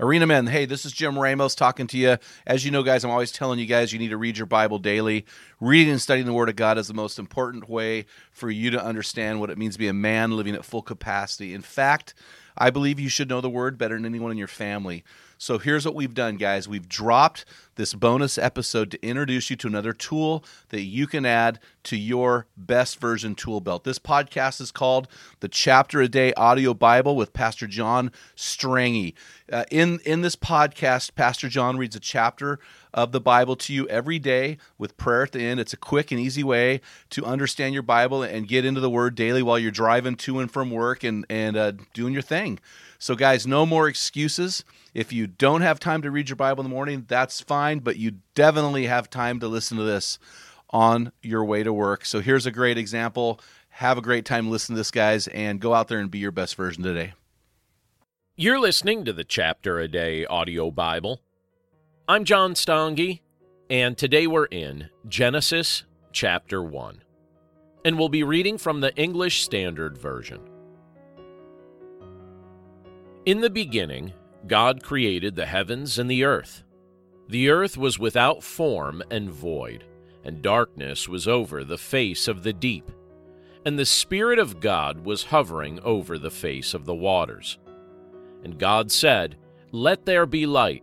Arena Men, hey, this is Jim Ramos talking to you. As you know, guys, I'm always telling you guys you need to read your Bible daily. Reading and studying the Word of God is the most important way for you to understand what it means to be a man living at full capacity. In fact, I believe you should know the Word better than anyone in your family. So here's what we've done, guys. We've dropped this bonus episode to introduce you to another tool that you can add to your best version tool belt. This podcast is called the Chapter a Day Audio Bible with Pastor John Strange. Uh, in in this podcast, Pastor John reads a chapter of the Bible to you every day with prayer at the end. It's a quick and easy way to understand your Bible and get into the Word daily while you're driving to and from work and and uh, doing your thing. So, guys, no more excuses. If you don't have time to read your Bible in the morning, that's fine, but you definitely have time to listen to this on your way to work. So, here's a great example. Have a great time listening to this, guys, and go out there and be your best version today. You're listening to the Chapter a Day audio Bible. I'm John Strange, and today we're in Genesis chapter 1. And we'll be reading from the English Standard Version. In the beginning, God created the heavens and the earth. The earth was without form and void, and darkness was over the face of the deep. And the Spirit of God was hovering over the face of the waters. And God said, Let there be light.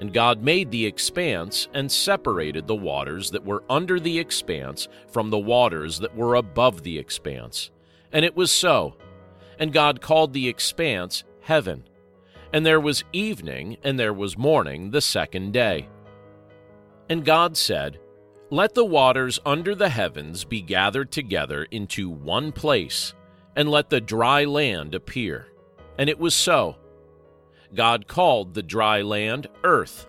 And God made the expanse and separated the waters that were under the expanse from the waters that were above the expanse. And it was so. And God called the expanse heaven. And there was evening, and there was morning the second day. And God said, Let the waters under the heavens be gathered together into one place, and let the dry land appear. And it was so. God called the dry land earth,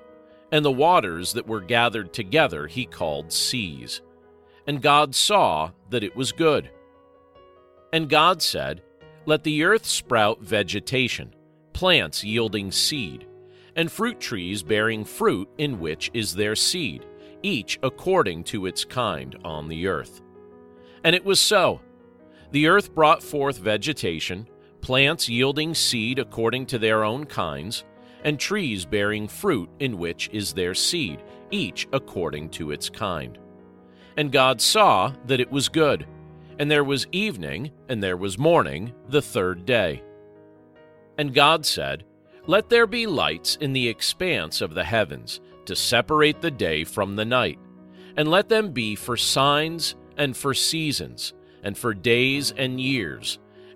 and the waters that were gathered together he called seas. And God saw that it was good. And God said, Let the earth sprout vegetation plants yielding seed, and fruit trees bearing fruit in which is their seed, each according to its kind on the earth. And it was so. The earth brought forth vegetation, plants yielding seed according to their own kinds, and trees bearing fruit in which is their seed, each according to its kind. And God saw that it was good. And there was evening, and there was morning, the third day. And God said, Let there be lights in the expanse of the heavens, to separate the day from the night, and let them be for signs and for seasons, and for days and years,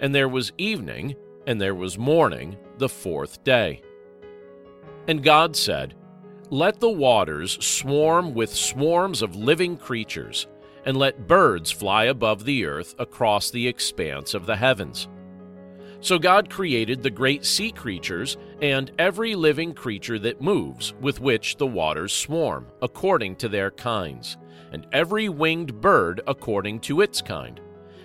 And there was evening, and there was morning, the fourth day. And God said, Let the waters swarm with swarms of living creatures, and let birds fly above the earth across the expanse of the heavens. So God created the great sea creatures and every living creature that moves, with which the waters swarm, according to their kinds, and every winged bird according to its kind.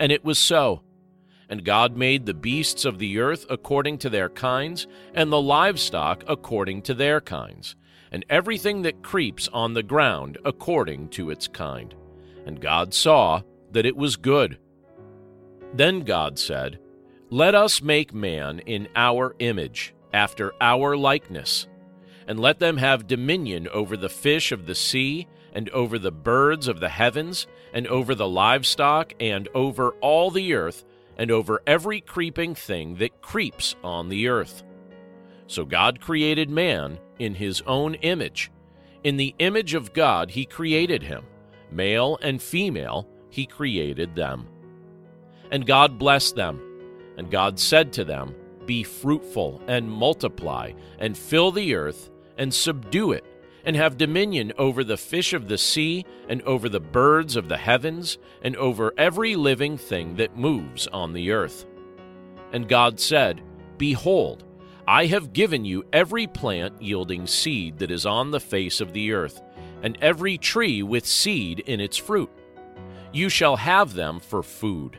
And it was so. And God made the beasts of the earth according to their kinds, and the livestock according to their kinds, and everything that creeps on the ground according to its kind. And God saw that it was good. Then God said, let us make man in our image, after our likeness, and let them have dominion over the fish of the sea, and over the birds of the heavens, and over the livestock, and over all the earth, and over every creeping thing that creeps on the earth. So God created man in his own image. In the image of God he created him. Male and female he created them. And God blessed them. And God said to them, Be fruitful and multiply, and fill the earth, and subdue it, and have dominion over the fish of the sea, and over the birds of the heavens, and over every living thing that moves on the earth. And God said, Behold, I have given you every plant yielding seed that is on the face of the earth, and every tree with seed in its fruit. You shall have them for food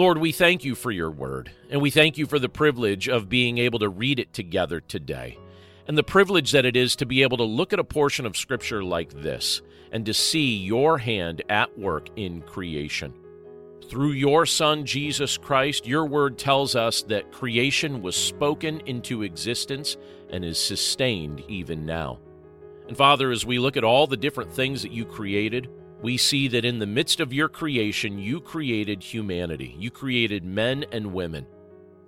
Lord, we thank you for your word, and we thank you for the privilege of being able to read it together today, and the privilege that it is to be able to look at a portion of Scripture like this and to see your hand at work in creation. Through your Son, Jesus Christ, your word tells us that creation was spoken into existence and is sustained even now. And Father, as we look at all the different things that you created, we see that in the midst of your creation, you created humanity. You created men and women.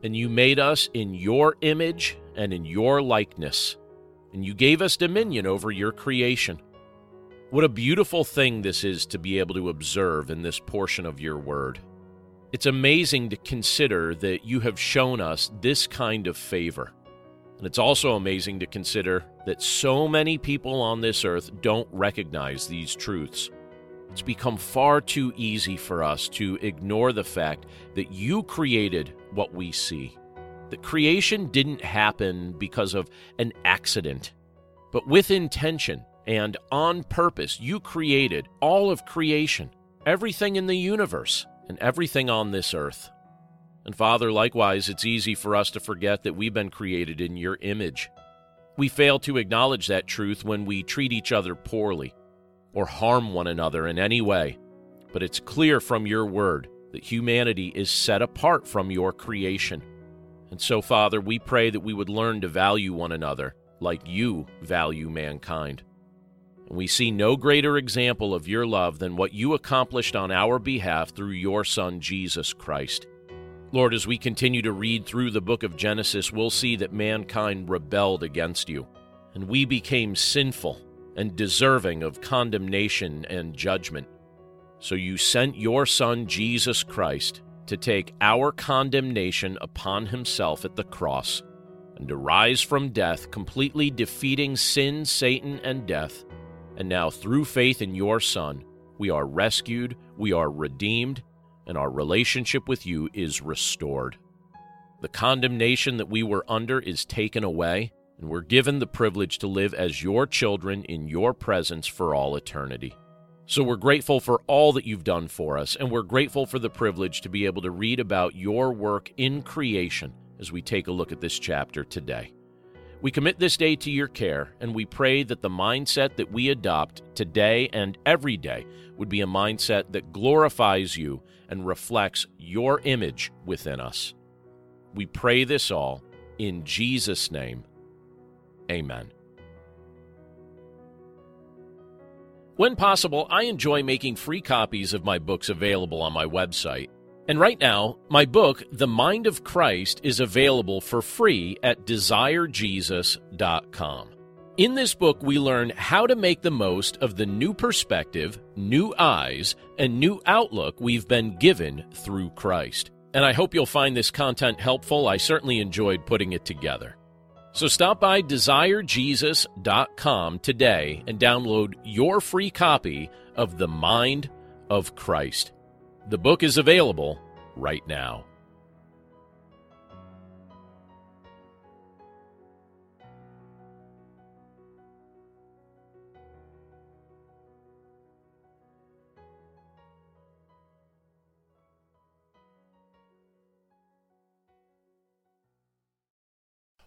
And you made us in your image and in your likeness. And you gave us dominion over your creation. What a beautiful thing this is to be able to observe in this portion of your word. It's amazing to consider that you have shown us this kind of favor. And it's also amazing to consider that so many people on this earth don't recognize these truths. It's become far too easy for us to ignore the fact that you created what we see. That creation didn't happen because of an accident, but with intention and on purpose, you created all of creation, everything in the universe, and everything on this earth. And Father, likewise, it's easy for us to forget that we've been created in your image. We fail to acknowledge that truth when we treat each other poorly or harm one another in any way. But it's clear from your word that humanity is set apart from your creation. And so, Father, we pray that we would learn to value one another like you value mankind. And we see no greater example of your love than what you accomplished on our behalf through your Son, Jesus Christ. Lord, as we continue to read through the book of Genesis, we'll see that mankind rebelled against you, and we became sinful and deserving of condemnation and judgment. So you sent your Son, Jesus Christ, to take our condemnation upon himself at the cross and to rise from death, completely defeating sin, Satan, and death. And now, through faith in your Son, we are rescued, we are redeemed, and our relationship with you is restored. The condemnation that we were under is taken away, and we're given the privilege to live as your children in your presence for all eternity. So we're grateful for all that you've done for us, and we're grateful for the privilege to be able to read about your work in creation as we take a look at this chapter today. We commit this day to your care, and we pray that the mindset that we adopt today and every day would be a mindset that glorifies you and reflects your image within us. We pray this all in Jesus' name. Amen. When possible, I enjoy making free copies of my books available on my website. And right now, my book, The Mind of Christ, is available for free at desirejesus.com. In this book, we learn how to make the most of the new perspective, new eyes, and new outlook we've been given through Christ. And I hope you'll find this content helpful. I certainly enjoyed putting it together. So stop by desirejesus.com today and download your free copy of The Mind of Christ. The book is available right now.